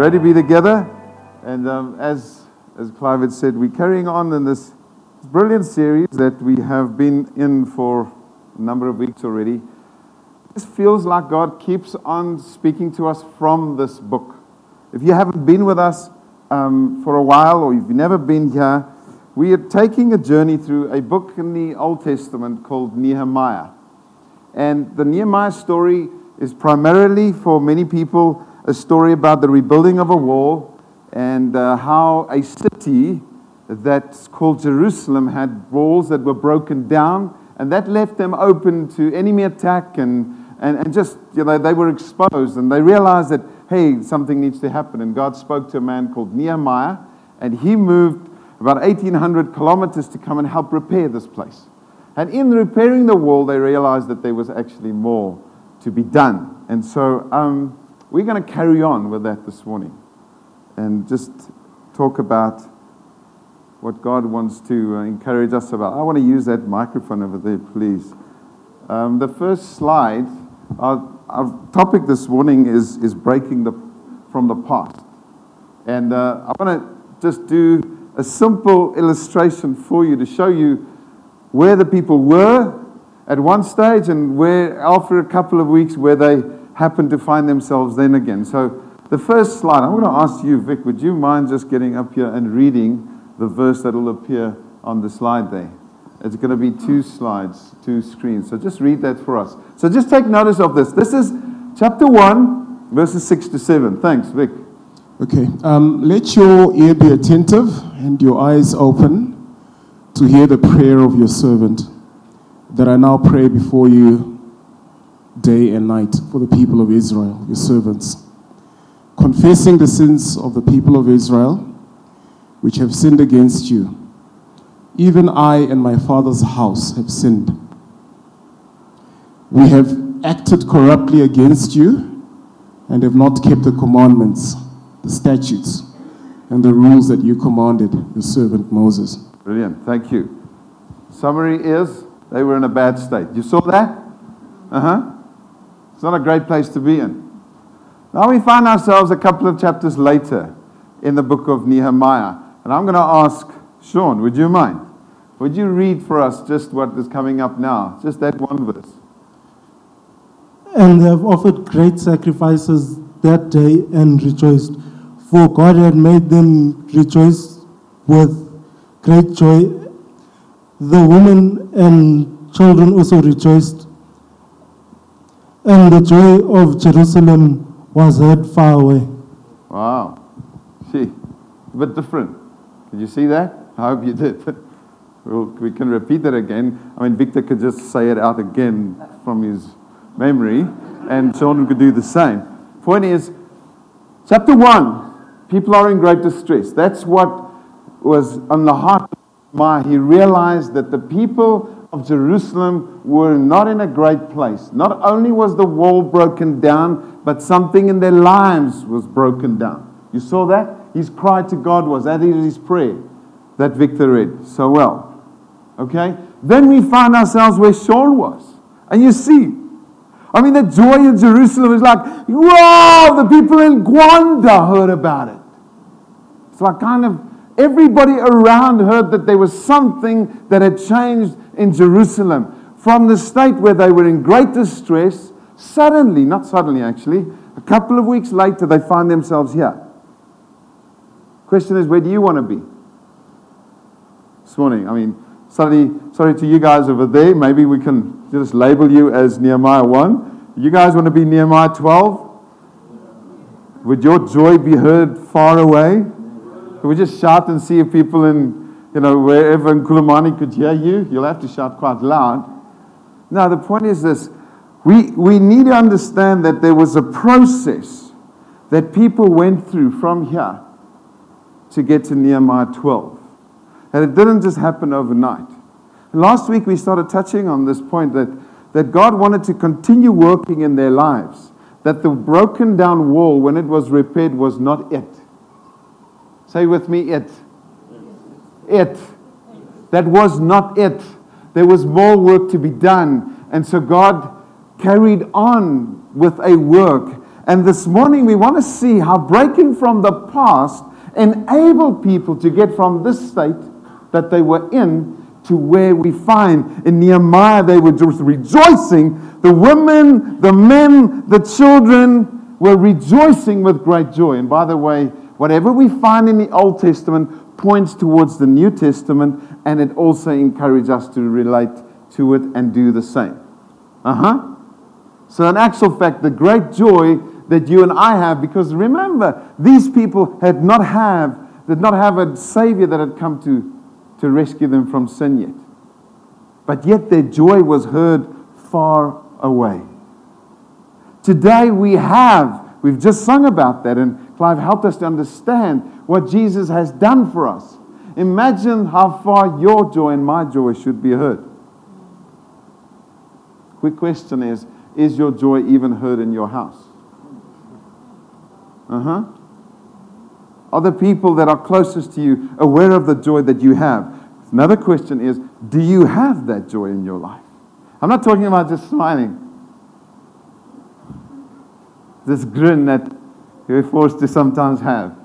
Great to be together. And um, as, as Clive had said, we're carrying on in this brilliant series that we have been in for a number of weeks already. This feels like God keeps on speaking to us from this book. If you haven't been with us um, for a while or you've never been here, we are taking a journey through a book in the Old Testament called Nehemiah. And the Nehemiah story is primarily for many people a story about the rebuilding of a wall and uh, how a city that's called Jerusalem had walls that were broken down, and that left them open to enemy attack and and, and just, you know, they were exposed and they realized that, hey, something needs to happen. And God spoke to a man called Nehemiah, and he moved about 1,800 kilometers to come and help repair this place. And in repairing the wall, they realized that there was actually more to be done. And so um, we're going to carry on with that this morning and just talk about what God wants to uh, encourage us about. I want to use that microphone over there, please. Um, the first slide our, our topic this morning is, is breaking the, from the past. And uh, I want to just do a simple illustration for you to show you where the people were at one stage and where, after a couple of weeks, where they happened to find themselves then again. So, the first slide, I'm going to ask you, Vic, would you mind just getting up here and reading the verse that will appear on the slide there? It's going to be two slides, two screens. So just read that for us. So just take notice of this. This is chapter 1, verses 6 to 7. Thanks, Vic. Okay. Um, let your ear be attentive and your eyes open to hear the prayer of your servant that I now pray before you day and night for the people of Israel, your servants, confessing the sins of the people of Israel which have sinned against you even I and my father's house have sinned. We have acted corruptly against you and have not kept the commandments, the statutes, and the rules that you commanded your servant Moses. Brilliant. Thank you. Summary is they were in a bad state. You saw that? Uh huh. It's not a great place to be in. Now we find ourselves a couple of chapters later in the book of Nehemiah. And I'm going to ask Sean, would you mind? Would you read for us just what is coming up now? Just that one verse. And they have offered great sacrifices that day and rejoiced, for God had made them rejoice with great joy. The women and children also rejoiced, and the joy of Jerusalem was heard far away. Wow. See, a bit different. Did you see that? I hope you did. We'll, we can repeat that again. I mean, Victor could just say it out again from his memory, and children could do the same. Point is, chapter 1, people are in great distress. That's what was on the heart of Nehemiah. He realized that the people of Jerusalem were not in a great place. Not only was the wall broken down, but something in their lives was broken down. You saw that? His cry to God was, that is his prayer that Victor read so well. Okay? Then we find ourselves where Sean was. And you see, I mean, the joy in Jerusalem is like, wow, the people in Gwanda heard about it. It's like kind of everybody around heard that there was something that had changed in Jerusalem. From the state where they were in great distress, suddenly, not suddenly actually, a couple of weeks later, they find themselves here. Question is, where do you want to be? This morning, I mean, sorry, sorry to you guys over there. Maybe we can just label you as Nehemiah 1. You guys want to be Nehemiah 12? Would your joy be heard far away? We just shout and see if people in, you know, wherever in Kulumani could hear you? You'll have to shout quite loud. Now, the point is this we, we need to understand that there was a process that people went through from here to get to Nehemiah 12. And it didn't just happen overnight. Last week we started touching on this point that, that God wanted to continue working in their lives. That the broken down wall, when it was repaired, was not it. Say with me, it. It. That was not it. There was more work to be done. And so God carried on with a work And this morning we want to see how breaking from the past enabled people to get from this state that they were in to where we find in Nehemiah they were just rejoicing. The women, the men, the children were rejoicing with great joy. And by the way, whatever we find in the Old Testament points towards the New Testament, and it also encourages us to relate to it and do the same. Uh huh. So, in actual fact, the great joy that you and I have, because remember, these people had not have did not have a savior that had come to to rescue them from sin yet. But yet their joy was heard far away. Today we have, we've just sung about that, and Clive helped us to understand what Jesus has done for us. Imagine how far your joy and my joy should be heard. Quick question is Is your joy even heard in your house? Uh huh. Are the people that are closest to you aware of the joy that you have? Another question is Do you have that joy in your life? I'm not talking about just smiling. This grin that we're forced to sometimes have.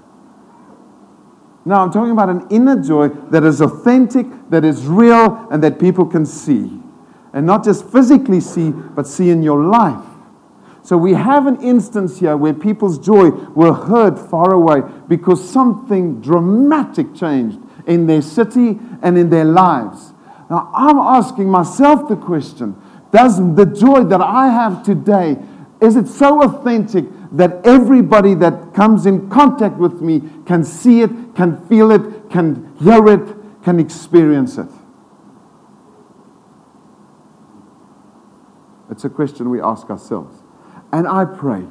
No, I'm talking about an inner joy that is authentic, that is real, and that people can see. And not just physically see, but see in your life. So we have an instance here where people's joy were heard far away because something dramatic changed in their city and in their lives. Now I'm asking myself the question, does the joy that I have today is it so authentic that everybody that comes in contact with me can see it, can feel it, can hear it, can experience it? It's a question we ask ourselves. And I pray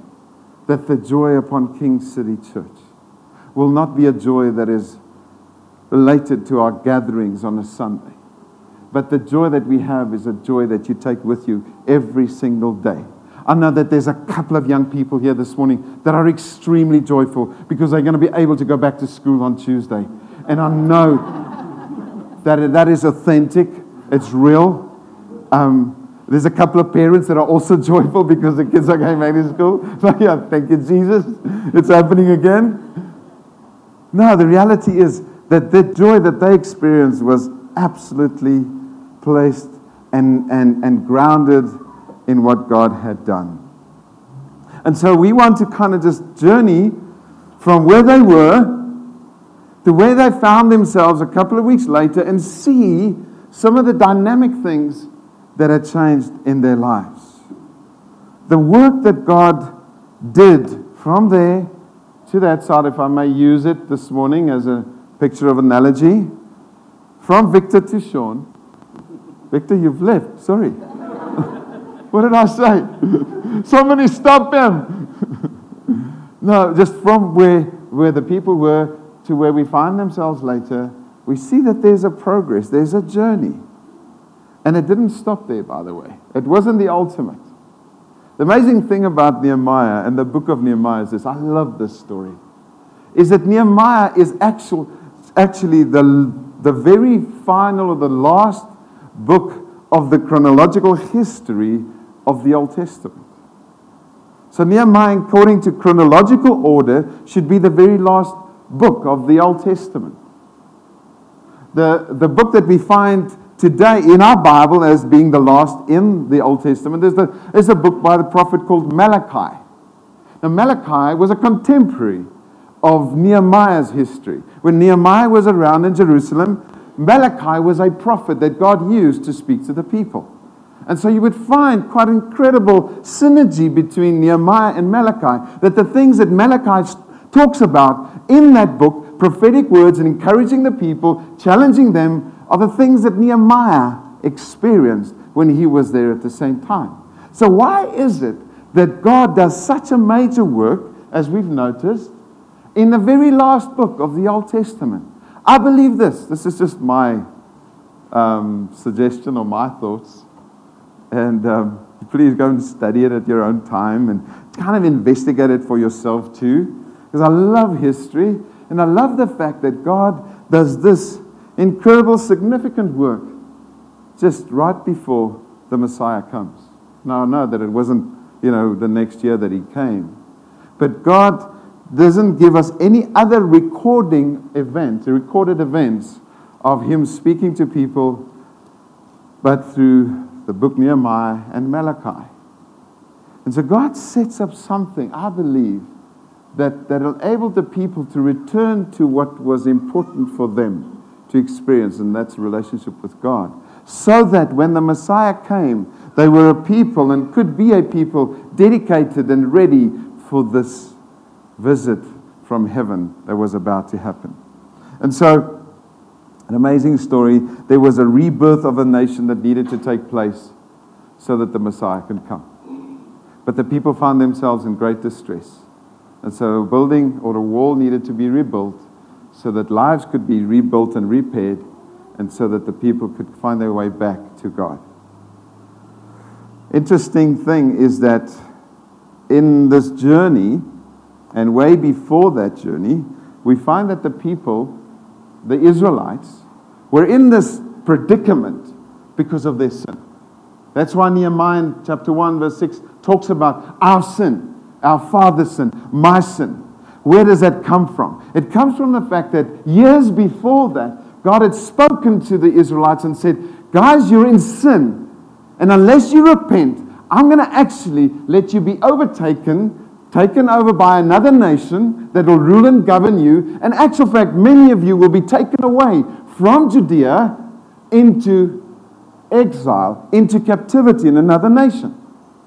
that the joy upon King City Church will not be a joy that is related to our gatherings on a Sunday, but the joy that we have is a joy that you take with you every single day. I know that there's a couple of young people here this morning that are extremely joyful because they're going to be able to go back to school on Tuesday. And I know that that is authentic, it's real. Um, there's a couple of parents that are also joyful because the kids are going back to school. So, yeah, thank you, Jesus. It's happening again. No, the reality is that the joy that they experienced was absolutely placed and, and, and grounded in what God had done. And so we want to kind of just journey from where they were to where they found themselves a couple of weeks later and see some of the dynamic things that had changed in their lives. The work that God did from there to that side, if I may use it this morning as a picture of analogy, from Victor to Sean. Victor, you've left. Sorry. What did I say? Somebody stop him. no, just from where, where the people were to where we find themselves later, we see that there's a progress, there's a journey. And it didn't stop there, by the way. It wasn't the ultimate. The amazing thing about Nehemiah and the book of Nehemiah is this I love this story. Is that Nehemiah is actual, actually the, the very final or the last book of the chronological history of the Old Testament. So, Nehemiah, according to chronological order, should be the very last book of the Old Testament. The, the book that we find today in our Bible as being the last in the Old Testament is, the, is a book by the prophet called Malachi. Now, Malachi was a contemporary of Nehemiah's history. When Nehemiah was around in Jerusalem, Malachi was a prophet that God used to speak to the people. And so you would find quite incredible synergy between Nehemiah and Malachi, that the things that Malachi talks about in that book, prophetic words and encouraging the people, challenging them, are the things that Nehemiah experienced when he was there at the same time. So, why is it that God does such a major work, as we've noticed, in the very last book of the Old Testament? I believe this. This is just my um, suggestion or my thoughts. And um, please go and study it at your own time and kind of investigate it for yourself too. Because I love history and I love the fact that God does this incredible, significant work just right before the Messiah comes. Now, I know that it wasn't, you know, the next year that he came, But God doesn't give us any other recording event, recorded events of Him speaking to people, but through the book Nehemiah and Malachi. And so God sets up something, I believe, that, that will enable the people to return to what was important for them to experience, and that's relationship with God. So that when the Messiah came, they were a people and could be a people dedicated and ready for this visit from heaven that was about to happen. And so, an amazing story. There was a rebirth of a nation that needed to take place so that the Messiah could come. But the people found themselves in great distress. And so a building or a wall needed to be rebuilt so that lives could be rebuilt and repaired and so that the people could find their way back to God. Interesting thing is that in this journey, and way before that journey, we find that the people, the Israelites, were in this predicament because of their sin. That's why Nehemiah chapter 1, verse 6 talks about our sin, our father's sin, my sin. Where does that come from? It comes from the fact that years before that, God had spoken to the Israelites and said, Guys, you're in sin. And unless you repent, I'm going to actually let you be overtaken, taken over by another nation that will rule and govern you. And actual fact, many of you will be taken away from Judea into exile, into captivity in another nation.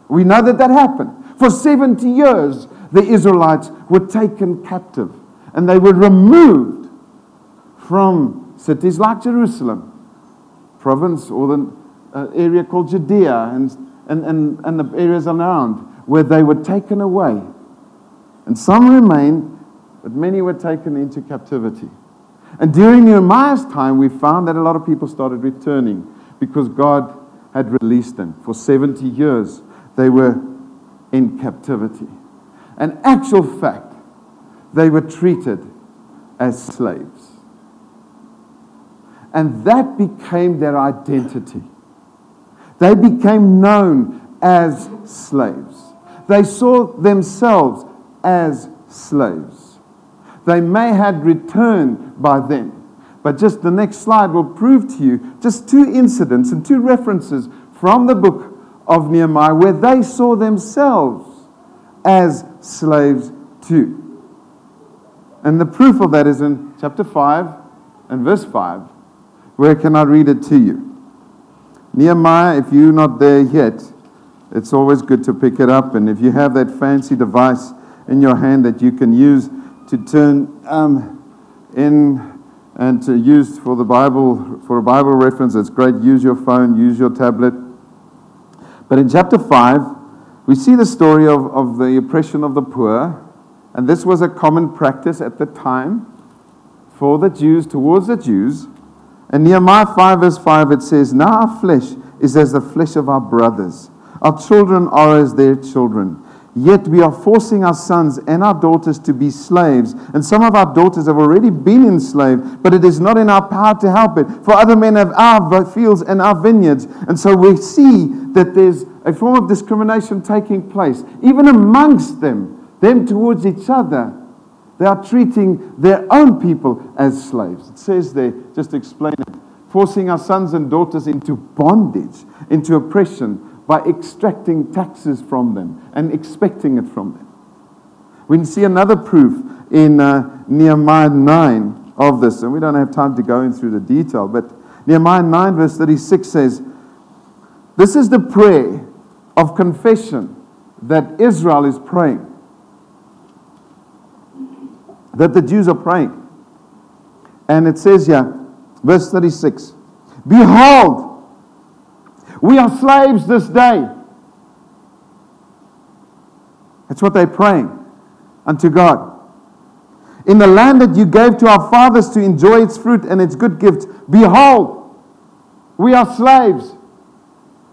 We know that that happened. For 70 years, the Israelites were taken captive and they were removed from cities like Jerusalem, province or the uh, area called Judea and, and, and, and the areas around where they were taken away. And some remained, but many were taken into captivity. And during Nehemiah's time, we found that a lot of people started returning because God had released them. For 70 years, they were in captivity. An actual fact, they were treated as slaves. And that became their identity. They became known as slaves. They saw themselves as slaves. They may have returned by then. But just the next slide will prove to you just two incidents and two references from the book of Nehemiah where they saw themselves as slaves too. And the proof of that is in chapter 5 and verse 5. Where can I read it to you? Nehemiah, if you're not there yet, it's always good to pick it up. And if you have that fancy device in your hand that you can use to turn um, in and to use for the Bible, for a Bible reference, it's great. Use your phone, use your tablet. But in chapter 5, we see the story of, of the oppression of the poor. And this was a common practice at the time for the Jews, towards the Jews. And Nehemiah 5, verse 5, it says, Now our flesh is as the flesh of our brothers, our children are as their children. Yet we are forcing our sons and our daughters to be slaves. And some of our daughters have already been enslaved, but it is not in our power to help it. For other men have our fields and our vineyards. And so we see that there's a form of discrimination taking place, even amongst them, them towards each other. They are treating their own people as slaves. It says there, just explain it, forcing our sons and daughters into bondage, into oppression by extracting taxes from them and expecting it from them. We see another proof in uh, Nehemiah 9 of this, and we don't have time to go in through the detail, but Nehemiah 9, verse 36 says, This is the prayer of confession that Israel is praying, that the Jews are praying. And it says here, verse 36 Behold, we are slaves this day. That's what they're praying unto God. In the land that you gave to our fathers to enjoy its fruit and its good gifts, behold, we are slaves.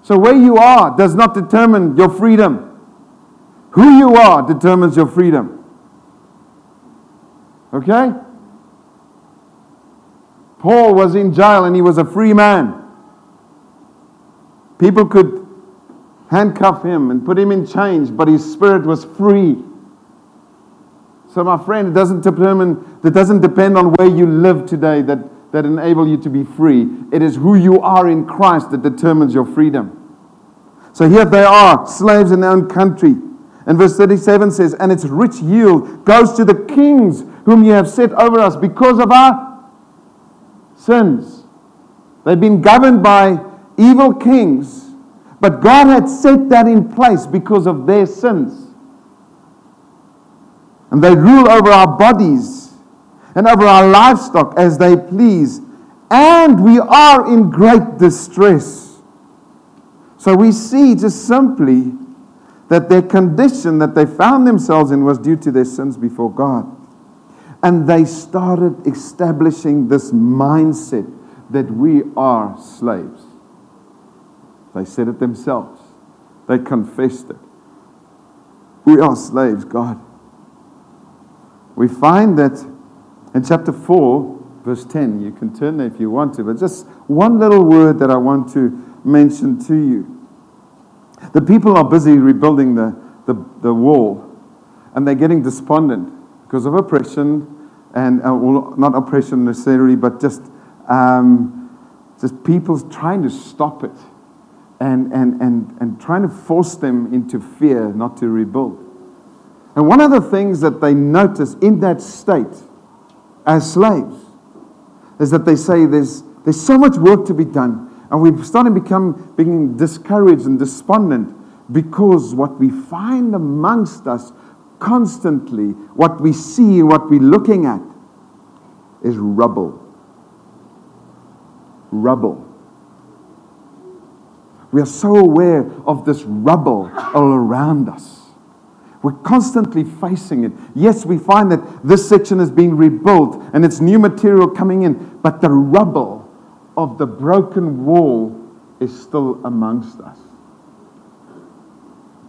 So where you are does not determine your freedom. Who you are determines your freedom. Okay? Paul was in jail and he was a free man. People could handcuff him and put him in chains, but his spirit was free. So, my friend, it doesn't determine, it doesn't depend on where you live today that, that enable you to be free. It is who you are in Christ that determines your freedom. So here they are, slaves in their own country. And verse 37 says, And its rich yield goes to the kings whom you have set over us because of our sins. They've been governed by evil kings, but God had set that in place because of their sins. And they rule over our bodies and over our livestock as they please. And we are in great distress. So we see just simply that their condition that they found themselves in was due to their sins before God. And they started establishing this mindset that we are slaves. They said it themselves, they confessed it. We are slaves, God. We find that in chapter 4, verse 10, you can turn there if you want to, but just one little word that I want to mention to you. The people are busy rebuilding the, the, the wall, and they're getting despondent because of oppression, and uh, well, not oppression necessarily, but just, um, just people trying to stop it and, and, and, and trying to force them into fear not to rebuild. And one of the things that they notice in that state as slaves is that they say there's, there's so much work to be done. And we're starting to become being discouraged and despondent because what we find amongst us constantly, what we see, what we're looking at, is rubble. Rubble. We are so aware of this rubble all around us. We're constantly facing it. Yes, we find that this section is being rebuilt and it's new material coming in, but the rubble of the broken wall is still amongst us.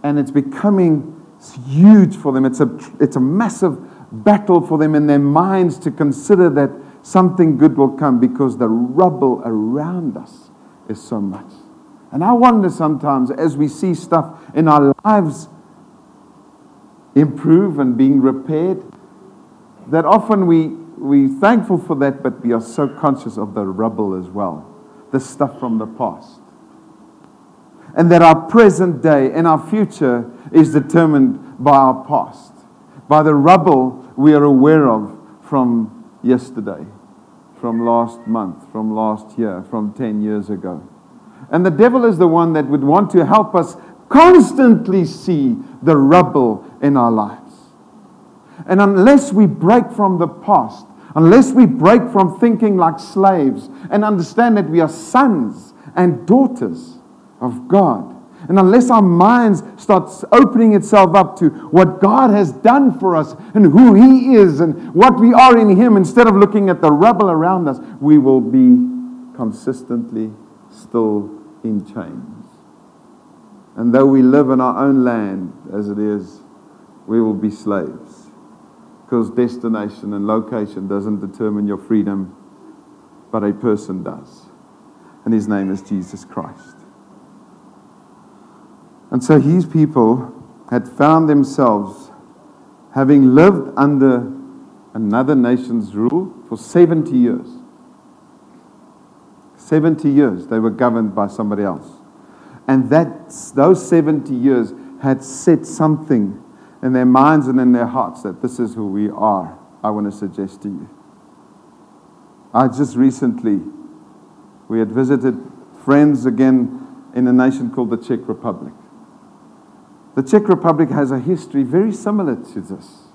And it's becoming huge for them. It's a, it's a massive battle for them in their minds to consider that something good will come because the rubble around us is so much. And I wonder sometimes as we see stuff in our lives improve and being repaired, that often we, we're thankful for that, but we are so conscious of the rubble as well, the stuff from the past. And that our present day and our future is determined by our past, by the rubble we are aware of from yesterday, from last month, from last year, from 10 years ago. And the devil is the one that would want to help us constantly see the rubble in our lives. And unless we break from the past, unless we break from thinking like slaves and understand that we are sons and daughters of God, and unless our minds starts opening itself up to what God has done for us and who He is and what we are in Him, instead of looking at the rubble around us, we will be consistently still in chains. And though we live in our own land as it is, we will be slaves. Because destination and location doesn't determine your freedom, but a person does. And his name is Jesus Christ. And so his people had found themselves having lived under another nation's rule for 70 years. 70 years they were governed by somebody else. And that, those 70 years had set something in their minds and in their hearts that this is who we are, I want to suggest to you. I just recently, we had visited friends again in a nation called the Czech Republic. The Czech Republic has a history very similar to this,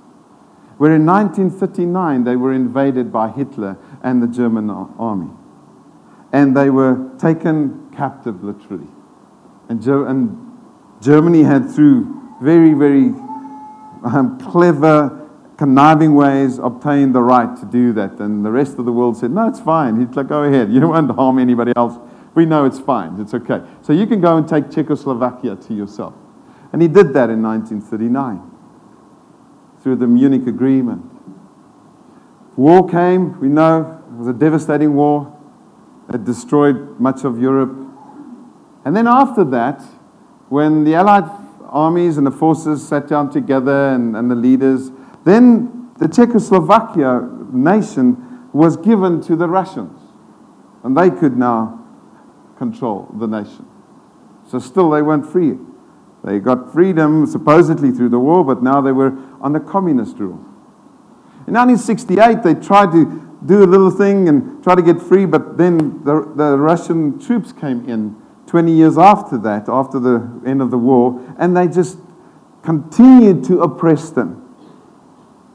where in 1939 they were invaded by Hitler and the German army. And they were taken captive, literally. And, and Germany had, through very, very um, clever, conniving ways, obtained the right to do that. And the rest of the world said, no, it's fine. He's like, go ahead. You won't harm anybody else. We know it's fine. It's okay. So you can go and take Czechoslovakia to yourself. And he did that in 1939 through the Munich Agreement. War came, we know, it was a devastating war. It destroyed much of Europe. And then after that, when the Allied armies and the forces sat down together and, and the leaders, then the Czechoslovakia nation was given to the Russians, and they could now control the nation. So still they weren't free. They got freedom supposedly through the war, but now they were under communist rule. In 1968, they tried to do a little thing and try to get free, but then the, the Russian troops came in 20 years after that, after the end of the war, and they just continued to oppress them.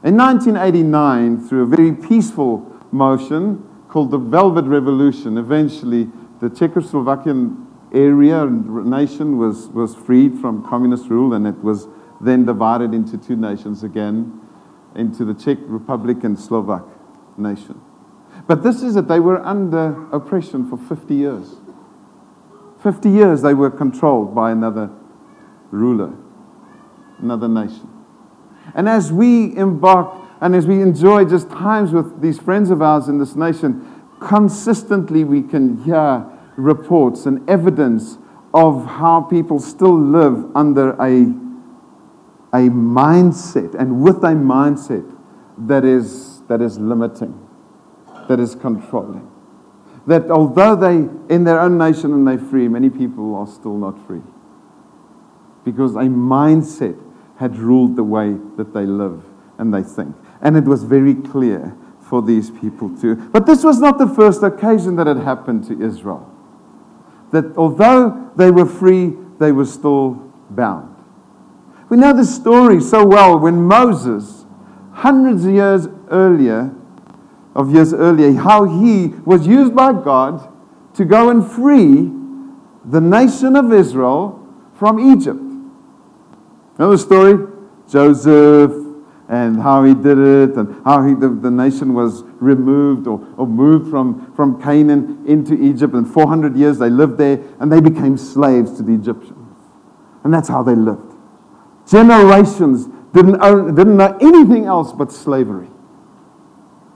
In 1989, through a very peaceful motion called the Velvet Revolution, eventually the Czechoslovakian area and nation was, was freed from communist rule, and it was then divided into two nations again, into the Czech Republic and Slovak nation. But this is that they were under oppression for 50 years. 50 years they were controlled by another ruler, another nation. And as we embark and as we enjoy just times with these friends of ours in this nation, consistently we can hear reports and evidence of how people still live under a, a mindset and with a mindset that is, that is limiting, that is controlling. That although they, in their own nation and they're free, many people are still not free. Because a mindset had ruled the way that they live and they think. And it was very clear for these people too. But this was not the first occasion that had happened to Israel. That although they were free, they were still bound. We know the story so well when Moses, hundreds of years earlier, of years earlier, how he was used by God to go and free the nation of Israel from Egypt. Know the story? Joseph and how he did it and how he, the, the nation was removed or, or moved from, from Canaan into Egypt. And 400 years they lived there and they became slaves to the Egyptians. And that's how they lived. Generations didn't, own, didn't know anything else but slavery.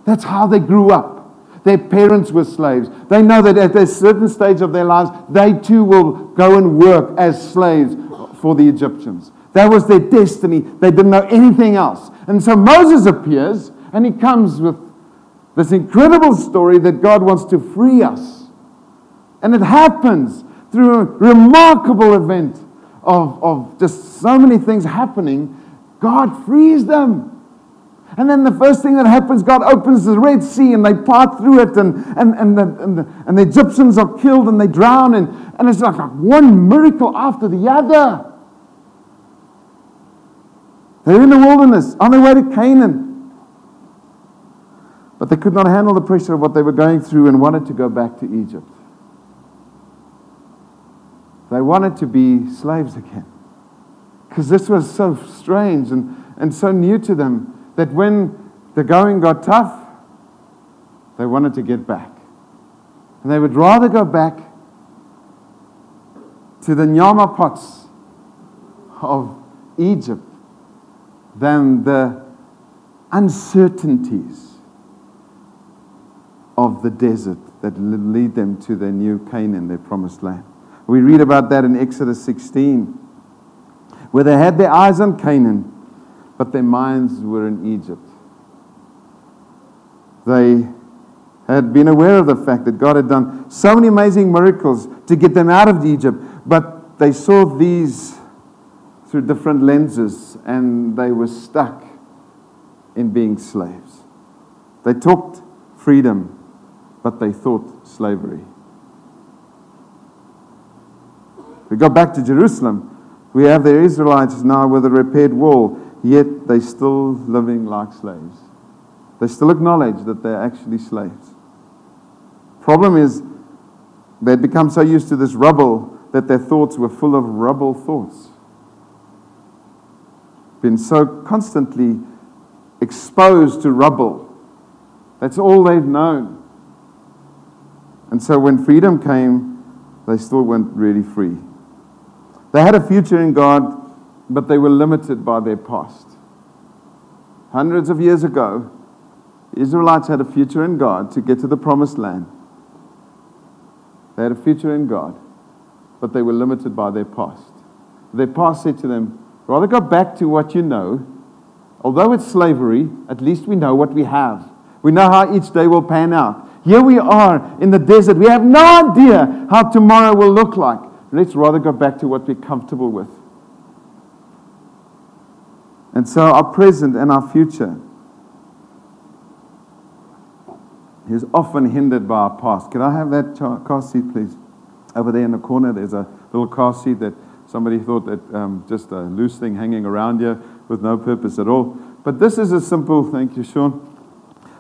That's how they grew up. Their parents were slaves. They know that at a certain stage of their lives, they too will go and work as slaves for the Egyptians. That was their destiny. They didn't know anything else. And so Moses appears and he comes with this incredible story that God wants to free us. And it happens through a remarkable event of, of just so many things happening. God frees them. And then the first thing that happens, God opens the Red Sea and they part through it, and, and, and, the, and, the, and the Egyptians are killed and they drown. And, and it's like one miracle after the other. They're in the wilderness on their way to Canaan. But they could not handle the pressure of what they were going through and wanted to go back to Egypt. They wanted to be slaves again. Because this was so strange and, and so new to them that when the going got tough, they wanted to get back. And they would rather go back to the nyama pots of Egypt than the uncertainties of the desert that lead them to their new Canaan, their promised land. We read about that in Exodus 16, where they had their eyes on Canaan, but their minds were in Egypt. They had been aware of the fact that God had done so many amazing miracles to get them out of Egypt, but they saw these through different lenses and they were stuck in being slaves. They talked freedom, but they thought slavery. We go back to Jerusalem. We have the Israelites now with a repaired wall, yet they're still living like slaves. They still acknowledge that they're actually slaves. Problem is, they'd become so used to this rubble that their thoughts were full of rubble thoughts been so constantly exposed to rubble. That's all they've known. And so when freedom came, they still weren't really free. They had a future in God, but they were limited by their past. Hundreds of years ago, Israelites had a future in God to get to the promised land. They had a future in God, but they were limited by their past. Their past said to them, Rather go back to what you know Although it's slavery, at least we know what we have. We know how each day will pan out. Here we are in the desert. We have no idea how tomorrow will look like. Let's rather go back to what we're comfortable with. And so our present and our future is often hindered by our past. Can I have that car seat, please? Over there in the corner, there's a little car seat that somebody thought that um, just a loose thing hanging around here with no purpose at all. But this is a simple, thank you, Sean.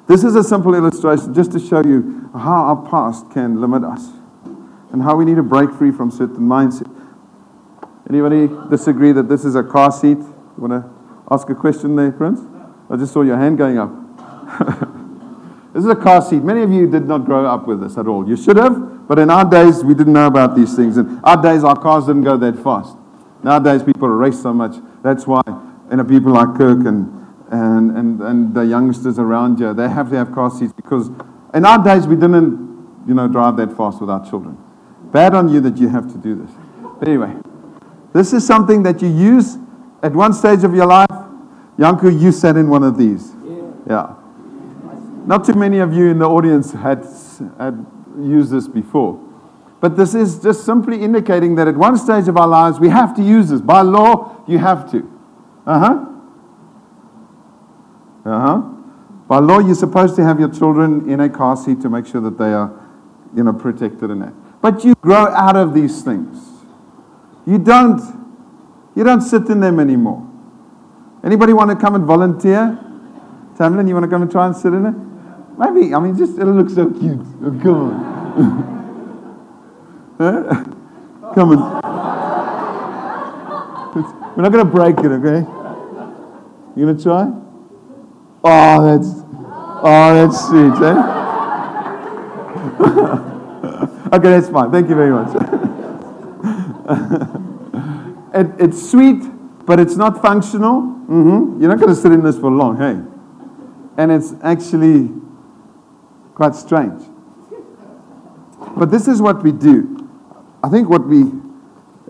This is a simple illustration just to show you how our past can limit us and how we need to break free from certain mindset. Anybody disagree that this is a car seat? You want to ask a question there, Prince? I just saw your hand going up. this is a car seat. Many of you did not grow up with this at all. You should have, but in our days, we didn't know about these things. In our days, our cars didn't go that fast. Nowadays, people race so much. That's why you know, people like Kirk and, and, and, and the youngsters around here, they have to have car seats because in our days, we didn't you know, drive that fast with our children. Bad on you that you have to do this. But anyway, this is something that you use at one stage of your life Yanku, you sat in one of these. Yeah. Not too many of you in the audience had, had used this before. But this is just simply indicating that at one stage of our lives, we have to use this. By law, you have to. Uh huh. Uh huh. By law, you're supposed to have your children in a car seat to make sure that they are, you know, protected in that. But you grow out of these things. You don't, you don't sit in them anymore. Anybody want to come and volunteer? Tamlin, you want to come and try and sit in it? Maybe. I mean, just it'll look so cute. Oh, come on. come on. We're not going to break it, okay? You going to try? Oh, that's oh, that's sweet, eh? okay, that's fine. Thank you very much. it, it's sweet but it's not functional, mm-hmm. you're not going to sit in this for long, hey? And it's actually quite strange. But this is what we do. I think what we,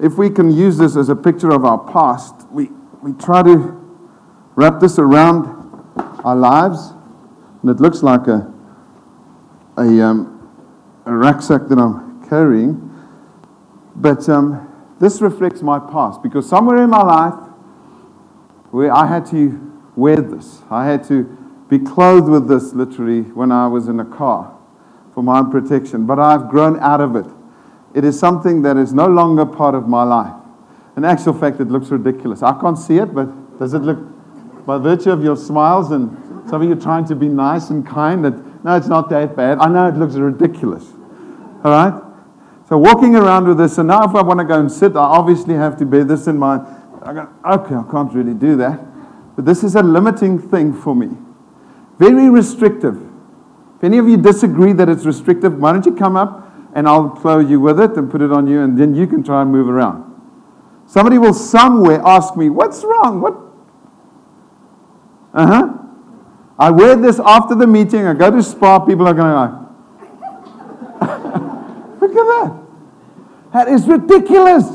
if we can use this as a picture of our past, we, we try to wrap this around our lives, and it looks like a, a, um, a rucksack that I'm carrying. But um, this reflects my past because somewhere in my life, where I had to wear this. I had to be clothed with this literally when I was in a car for my protection. But I've grown out of it. It is something that is no longer part of my life. In actual fact, it looks ridiculous. I can't see it, but does it look, by virtue of your smiles and some of you trying to be nice and kind, that no, it's not that bad. I know it looks ridiculous. All right? So walking around with this, and now if I want to go and sit, I obviously have to bear this in mind. I go, okay, I can't really do that. But this is a limiting thing for me. Very restrictive. If any of you disagree that it's restrictive, why don't you come up and I'll clothe you with it and put it on you, and then you can try and move around. Somebody will somewhere ask me, What's wrong? What? Uh huh. I wear this after the meeting. I go to spa. People are going to like, Look at that. That is ridiculous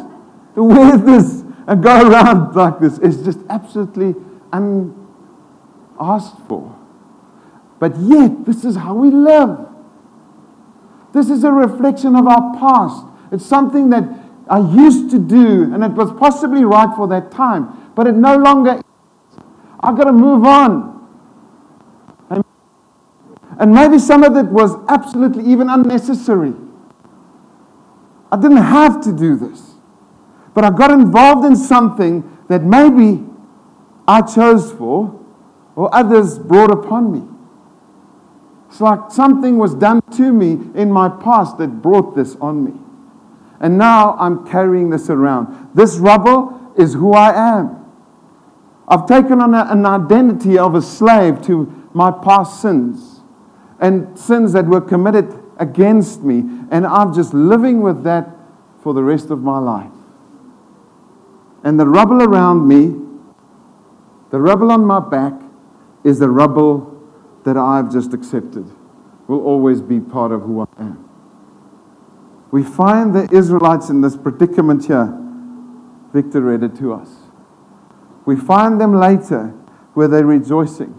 to wear this and go around like this is just absolutely unasked for. But yet, this is how we live. This is a reflection of our past. It's something that I used to do, and it was possibly right for that time, but it no longer is. I've got to move on. And maybe some of it was absolutely even unnecessary. I didn't have to do this. But I got involved in something that maybe I chose for or others brought upon me. It's like something was done to me in my past that brought this on me. And now I'm carrying this around. This rubble is who I am. I've taken on a, an identity of a slave to my past sins and sins that were committed against me. And I'm just living with that for the rest of my life. And the rubble around me, the rubble on my back, is the rubble that I've just accepted, will always be part of who I am. We find the Israelites in this predicament here. Victor read it to us. We find them later where they're rejoicing?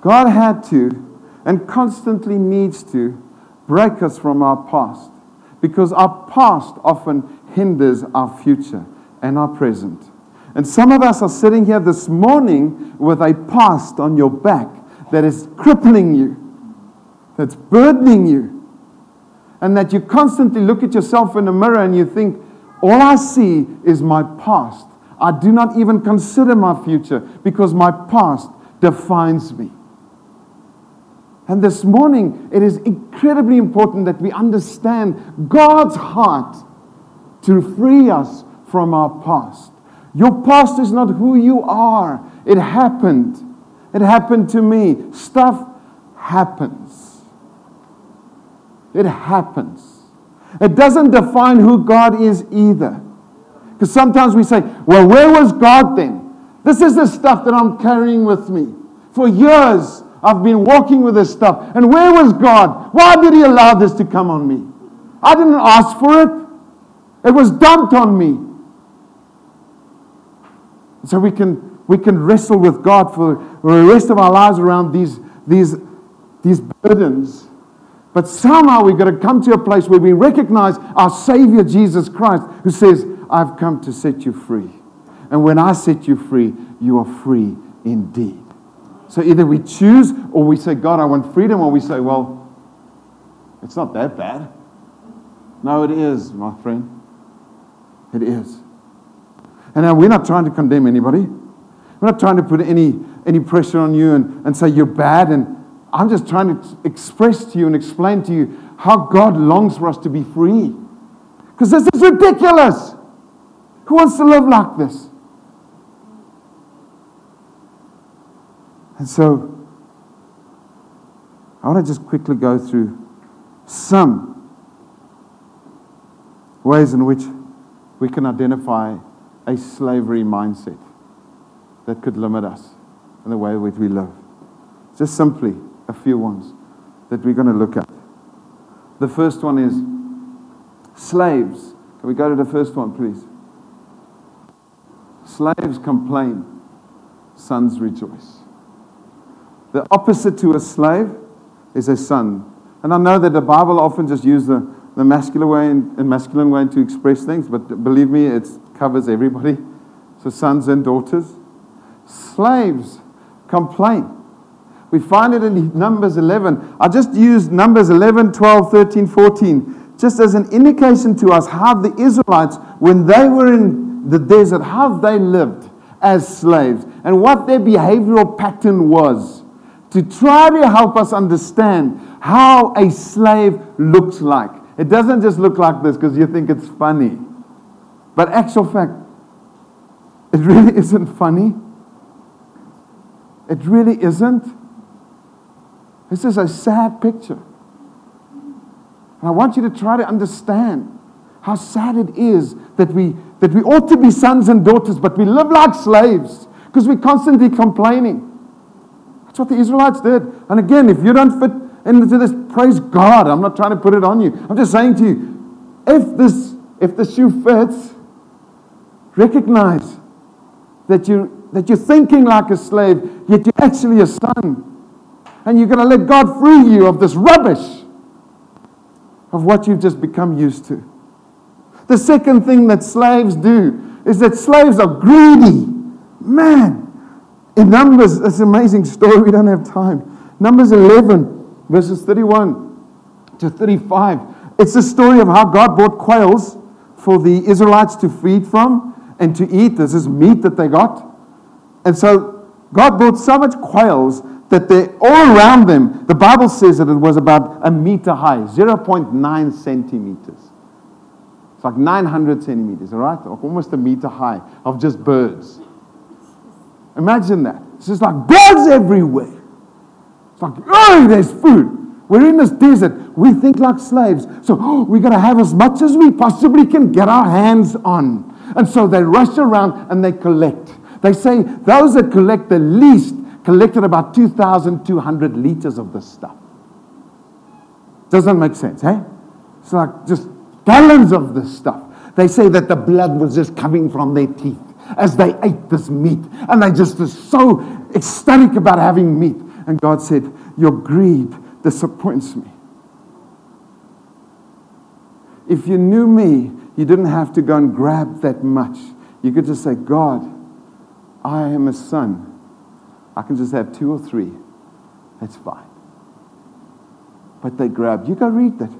God had to and constantly needs to break us from our past because our past often hinders our future and our present. And some of us are sitting here this morning with a past on your back that is crippling you, that's burdening you, and that you constantly look at yourself in the mirror and you think, all I see is my past. I do not even consider my future because my past defines me. And this morning, it is incredibly important that we understand God's heart to free us from our past. Your past is not who you are, it happened. It happened to me. Stuff happens. It happens. It doesn't define who God is either. Because sometimes we say, well, where was God then? This is the stuff that I'm carrying with me. For years, I've been walking with this stuff. And where was God? Why did He allow this to come on me? I didn't ask for it, it was dumped on me. So we can, we can wrestle with God for, the rest of our lives around these, these, these burdens. But somehow we've got to come to a place where we recognize our Savior Jesus Christ, who says, I've come to set you free. And when I set you free, you are free indeed. So either we choose or we say, God, I want freedom, or we say, well, it's not that bad. No, it is, my friend. It is. And now we're not trying to condemn anybody. We're not trying to put any, any pressure on you and, and say you're bad. And I'm just trying to express to you and explain to you how God longs for us to be free. Because this is ridiculous. Who wants to live like this? And so, I want to just quickly go through some ways in which we can identify a slavery mindset that could limit us in the way in which we live. Just simply a few ones that we're going to look at. The first one is slaves. Can we go to the first one, please? Slaves complain, sons rejoice. The opposite to a slave is a son. And I know that the Bible often just uses the, the masculine way and, masculine way to express things, but believe me, it covers everybody. So sons and daughters. Slaves complain. We find it in Numbers 11. I just used Numbers 11, 12, 13, 14, just as an indication to us how the Israelites, when they were in the desert, how they lived as slaves and what their behavioral pattern was to try to help us understand how a slave looks like. It doesn't just look like this because you think it's funny. But actual fact, it really isn't funny. It really isn't. This is a sad picture. And I want you to try to understand how sad it is that we, that we ought to be sons and daughters, but we live like slaves because we're constantly complaining. That's what the Israelites did. And again, if you don't fit into this, praise God. I'm not trying to put it on you. I'm just saying to you, if this, if the shoe fits, recognize that you that you're thinking like a slave, yet you're actually a son and you're going to let God free you of this rubbish of what you've just become used to. The second thing that slaves do is that slaves are greedy. Man, in Numbers, it's an amazing story. We don't have time. Numbers 11, verses 31 to 35. It's the story of how God brought quails for the Israelites to feed from and to eat. This is meat that they got. And so God brought so much quails that they all around them, the Bible says that it was about a meter high, 0.9 centimeters. It's like 900 centimeters, all right? Almost a meter high of just birds. Imagine that. It's just like birds everywhere. It's like, oh, there's food. We're in this desert. We think like slaves. So oh, we're going to have as much as we possibly can get our hands on. And so they rush around and they collect. They say those that collect the least collected about 2,200 liters of this stuff. Doesn't make sense, eh? It's like just gallons of this stuff. They say that the blood was just coming from their teeth as they ate this meat. And they just are so ecstatic about having meat. And God said, Your greed disappoints me. If you knew me, you didn't have to go and grab that much. You could just say, God, I am a son. I can just have two or three. That's fine. But they grabbed. You go read that.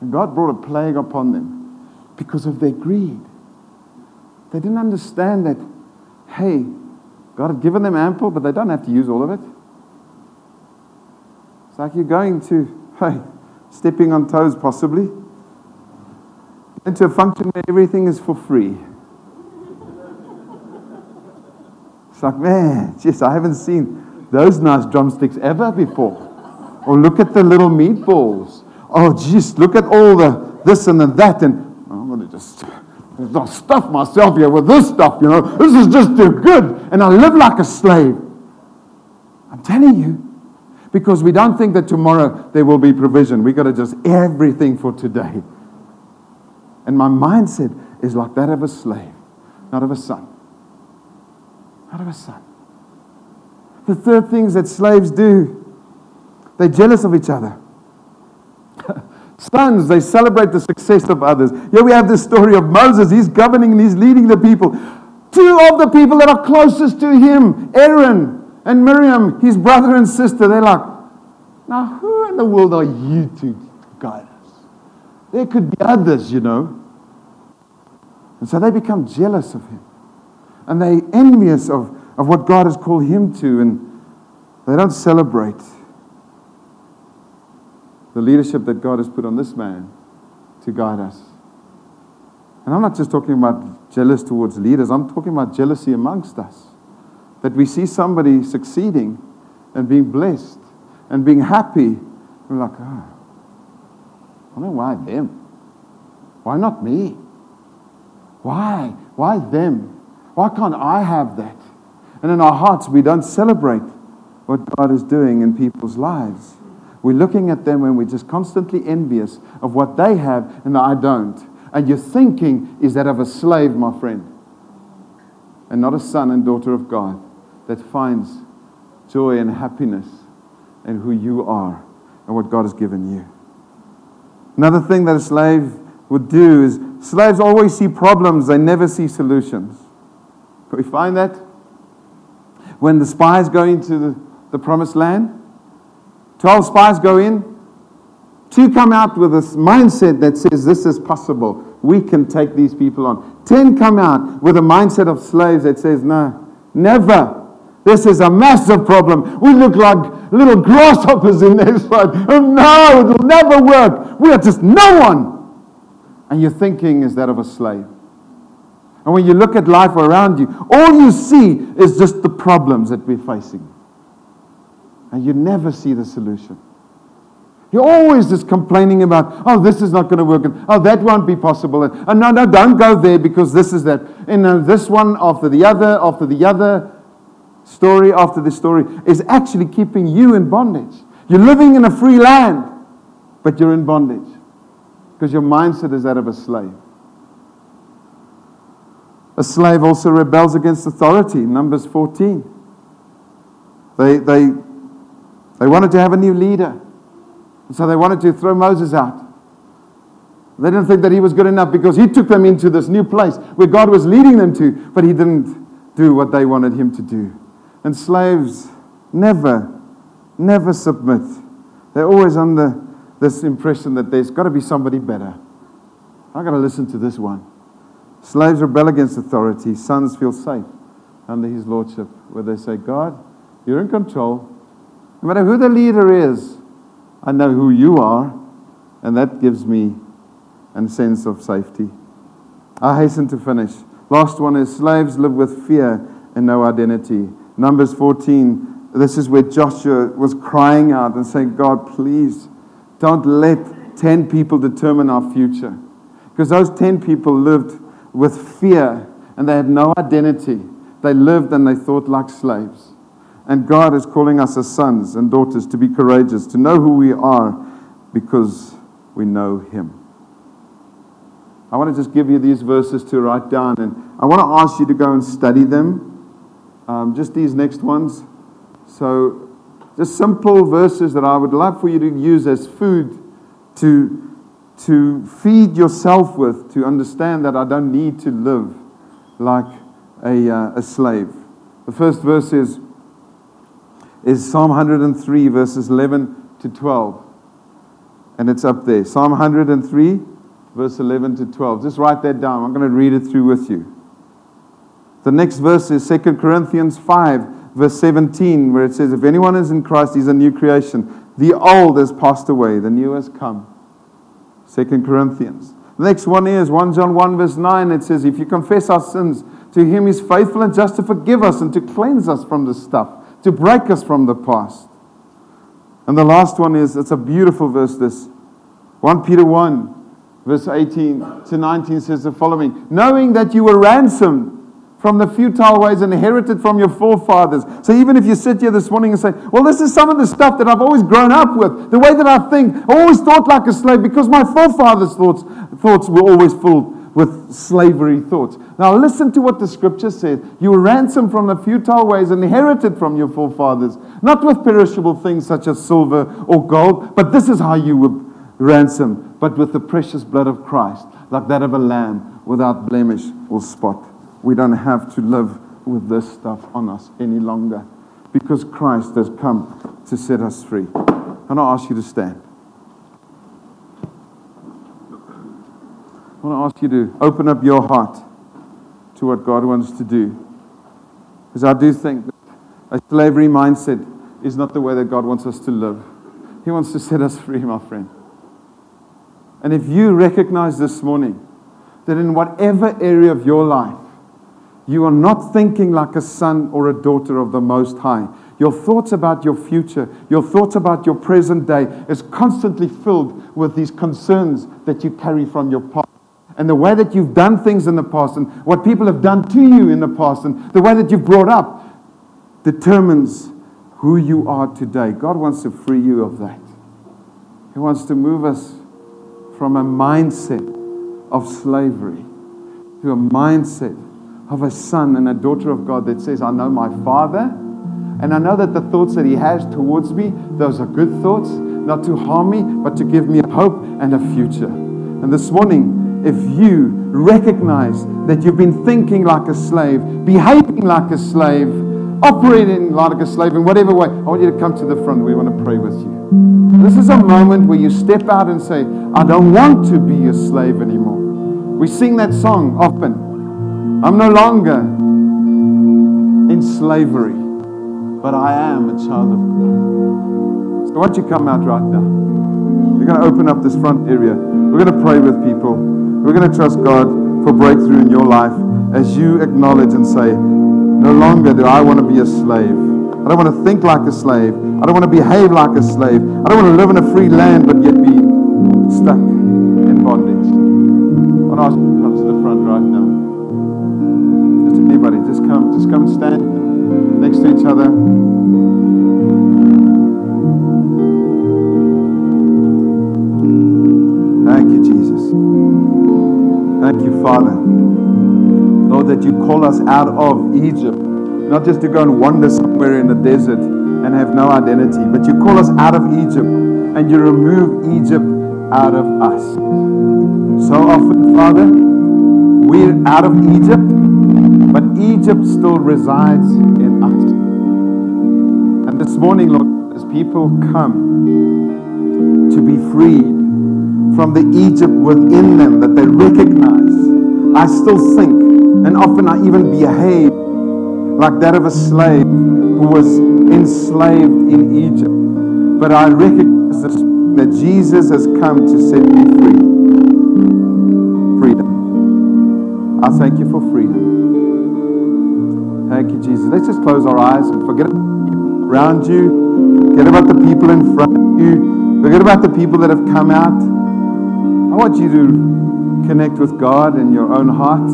And God brought a plague upon them because of their greed. They didn't understand that, hey, God had given them ample, but they don't have to use all of it. It's like you're going to, hey, stepping on toes possibly, into a function where everything is for free. It's like, man, just I haven't seen those nice drumsticks ever before. Or look at the little meatballs. Oh, just look at all the this and the that. And I'm going to just I'll stuff myself here with this stuff, you know. This is just too good. And I live like a slave. I'm telling you. Because we don't think that tomorrow there will be provision. We've got to just everything for today. And my mindset is like that of a slave, not of a son. Not of a son. The third things that slaves do, they're jealous of each other. Sons, they celebrate the success of others. Here we have the story of Moses. He's governing and he's leading the people. Two of the people that are closest to him, Aaron and Miriam, his brother and sister, they're like, now who in the world are you to guide us? There could be others, you know. And so they become jealous of him. And they envious of, of what God has called him to, and they don't celebrate the leadership that God has put on this man to guide us. And I'm not just talking about jealous towards leaders, I'm talking about jealousy amongst us. That we see somebody succeeding and being blessed and being happy. We're like, oh, I don't know why them? Why not me? Why? Why them? Why can't I have that? And in our hearts, we don't celebrate what God is doing in people's lives. We're looking at them and we're just constantly envious of what they have and I don't. And your thinking is that of a slave, my friend, and not a son and daughter of God that finds joy and happiness in who you are and what God has given you. Another thing that a slave would do is slaves always see problems, they never see solutions. We find that? When the spies go into the, the promised land, 12 spies go in. Two come out with this mindset that says this is possible. We can take these people on. 10 come out with a mindset of slaves that says, no, never. This is a massive problem. We look like little grasshoppers in this fight. Oh, no, it will never work. We are just no one. And your thinking is that of a slave. And when you look at life around you, all you see is just the problems that we're facing and you never see the solution. You're always just complaining about, oh, this is not going to work, and oh, that won't be possible, and oh, no, no, don't go there because this is that. And uh, this one after the other, after the other, story after the story is actually keeping you in bondage. You're living in a free land, but you're in bondage because your mindset is that of a slave. A slave also rebels against authority, Numbers 14. They, they they wanted to have a new leader. So they wanted to throw Moses out. They didn't think that he was good enough because he took them into this new place where God was leading them to, but he didn't do what they wanted him to do. And slaves never, never submit. They're always under this impression that there's got to be somebody better. I've got to listen to this one. Slaves rebel against authority. Sons feel safe under his lordship, where they say, God, you're in control. No matter who the leader is, I know who you are, and that gives me a sense of safety. I hasten to finish. Last one is slaves live with fear and no identity. Numbers 14, this is where Joshua was crying out and saying, God, please don't let 10 people determine our future. Because those 10 people lived with fear and they had no identity. They lived and they thought like slaves. And God is calling us as sons and daughters to be courageous, to know who we are because we know Him. I want to just give you these verses to write down, and I want to ask you to go and study them. Um, just these next ones. So, just simple verses that I would love for you to use as food to, to feed yourself with, to understand that I don't need to live like a, uh, a slave. The first verse is, is Psalm 103, verses 11 to 12. And it's up there. Psalm 103, verse 11 to 12. Just write that down. I'm going to read it through with you. The next verse is 2 Corinthians 5, verse 17, where it says, If anyone is in Christ, he's a new creation. The old has passed away, the new has come. 2 Corinthians. The next one is 1 John 1, verse 9. It says, If you confess our sins, to him is faithful and just to forgive us and to cleanse us from the stuff, to break us from the past. And the last one is, it's a beautiful verse, this 1 Peter 1, verse 18 to 19 says the following Knowing that you were ransomed from the futile ways inherited from your forefathers. So even if you sit here this morning and say, Well, this is some of the stuff that I've always grown up with, the way that I think, I always thought like a slave because my forefathers' thoughts, thoughts were always full with slavery thoughts. Now, listen to what the scripture says. You were ransomed from the futile ways inherited from your forefathers, not with perishable things such as silver or gold, but this is how you were ransomed, but with the precious blood of Christ, like that of a lamb without blemish or spot. We don't have to live with this stuff on us any longer because Christ has come to set us free. And I ask you to stand. I want to ask you to open up your heart to what God wants to do. Because I do think that a slavery mindset is not the way that God wants us to live. He wants to set us free, my friend. And if you recognize this morning that in whatever area of your life you are not thinking like a son or a daughter of the Most High, your thoughts about your future, your thoughts about your present day is constantly filled with these concerns that you carry from your past and the way that you've done things in the past and what people have done to you in the past and the way that you've brought up determines who you are today. God wants to free you of that. He wants to move us from a mindset of slavery to a mindset of a son and a daughter of God that says, I know my Father, and I know that the thoughts that He has towards me, those are good thoughts, not to harm me, but to give me hope and a future. And this morning, if you recognize that you've been thinking like a slave, behaving like a slave, operating like a slave in whatever way, I want you to come to the front. We want to pray with you. This is a moment where you step out and say, I don't want to be a slave anymore. We sing that song often. I'm no longer in slavery, but I am a child of God. So, why don't you come out right now? We're going to open up this front area. We're going to pray with people. We're going to trust God for breakthrough in your life as you acknowledge and say, No longer do I want to be a slave. I don't want to think like a slave. I don't want to behave like a slave. I don't want to live in a free land but yet be stuck in bondage. I want to ask you to come to the front right now. Just anybody, just come. Just come and stand next to each other. Thank you, Father. Lord, that you call us out of Egypt, not just to go and wander somewhere in the desert and have no identity, but you call us out of Egypt and you remove Egypt out of us. So often, Father, we're out of Egypt, but Egypt still resides in us. And this morning, Lord, as people come to be freed from the Egypt within them that they recognize. I still think, and often I even behave like that of a slave who was enslaved in Egypt. But I recognize that Jesus has come to set me free. Freedom. I thank you for freedom. Thank you, Jesus. Let's just close our eyes and forget around you. Forget about the people in front of you. Forget about the people that have come out. I want you to connect with God in your own heart.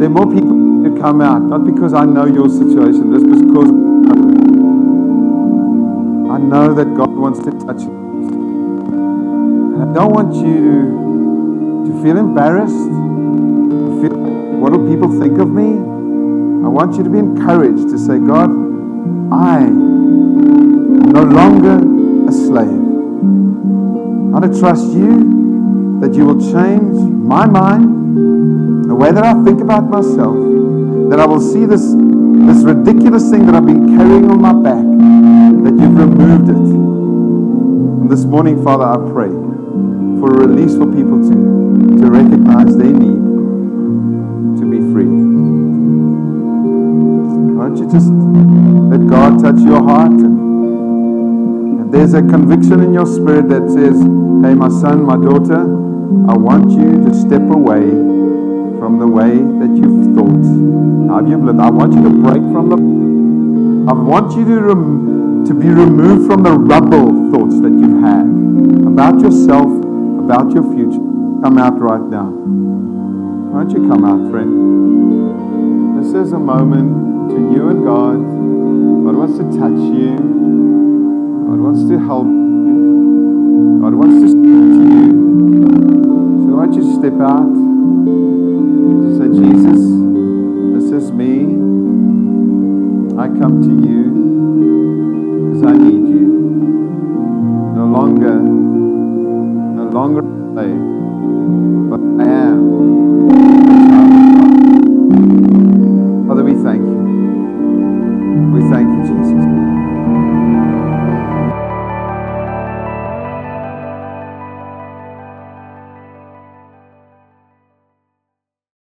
There are more people who come out, not because I know your situation, just because I know that God wants to touch you. I don't want you to, to feel embarrassed. Feel, what do people think of me? I want you to be encouraged to say, God, I no longer a slave. I want to trust you that you will change my mind, the way that I think about myself, that I will see this, this ridiculous thing that I've been carrying on my back, that you've removed it. And this morning, Father, I pray for a release for people to, to recognize their need to be free. Why don't you just let God touch your heart there's a conviction in your spirit that says, Hey, my son, my daughter, I want you to step away from the way that you've thought. You've lived, I want you to break from the. I want you to, rem, to be removed from the rubble thoughts that you've had about yourself, about your future. Come out right now. Why don't you come out, friend? This is a moment between you and God. God wants to touch you. Wants to help you. God wants to speak to you. So why don't you step out? Say, Jesus, this is me. I come to you because I need you. No longer, no longer slave, but I am.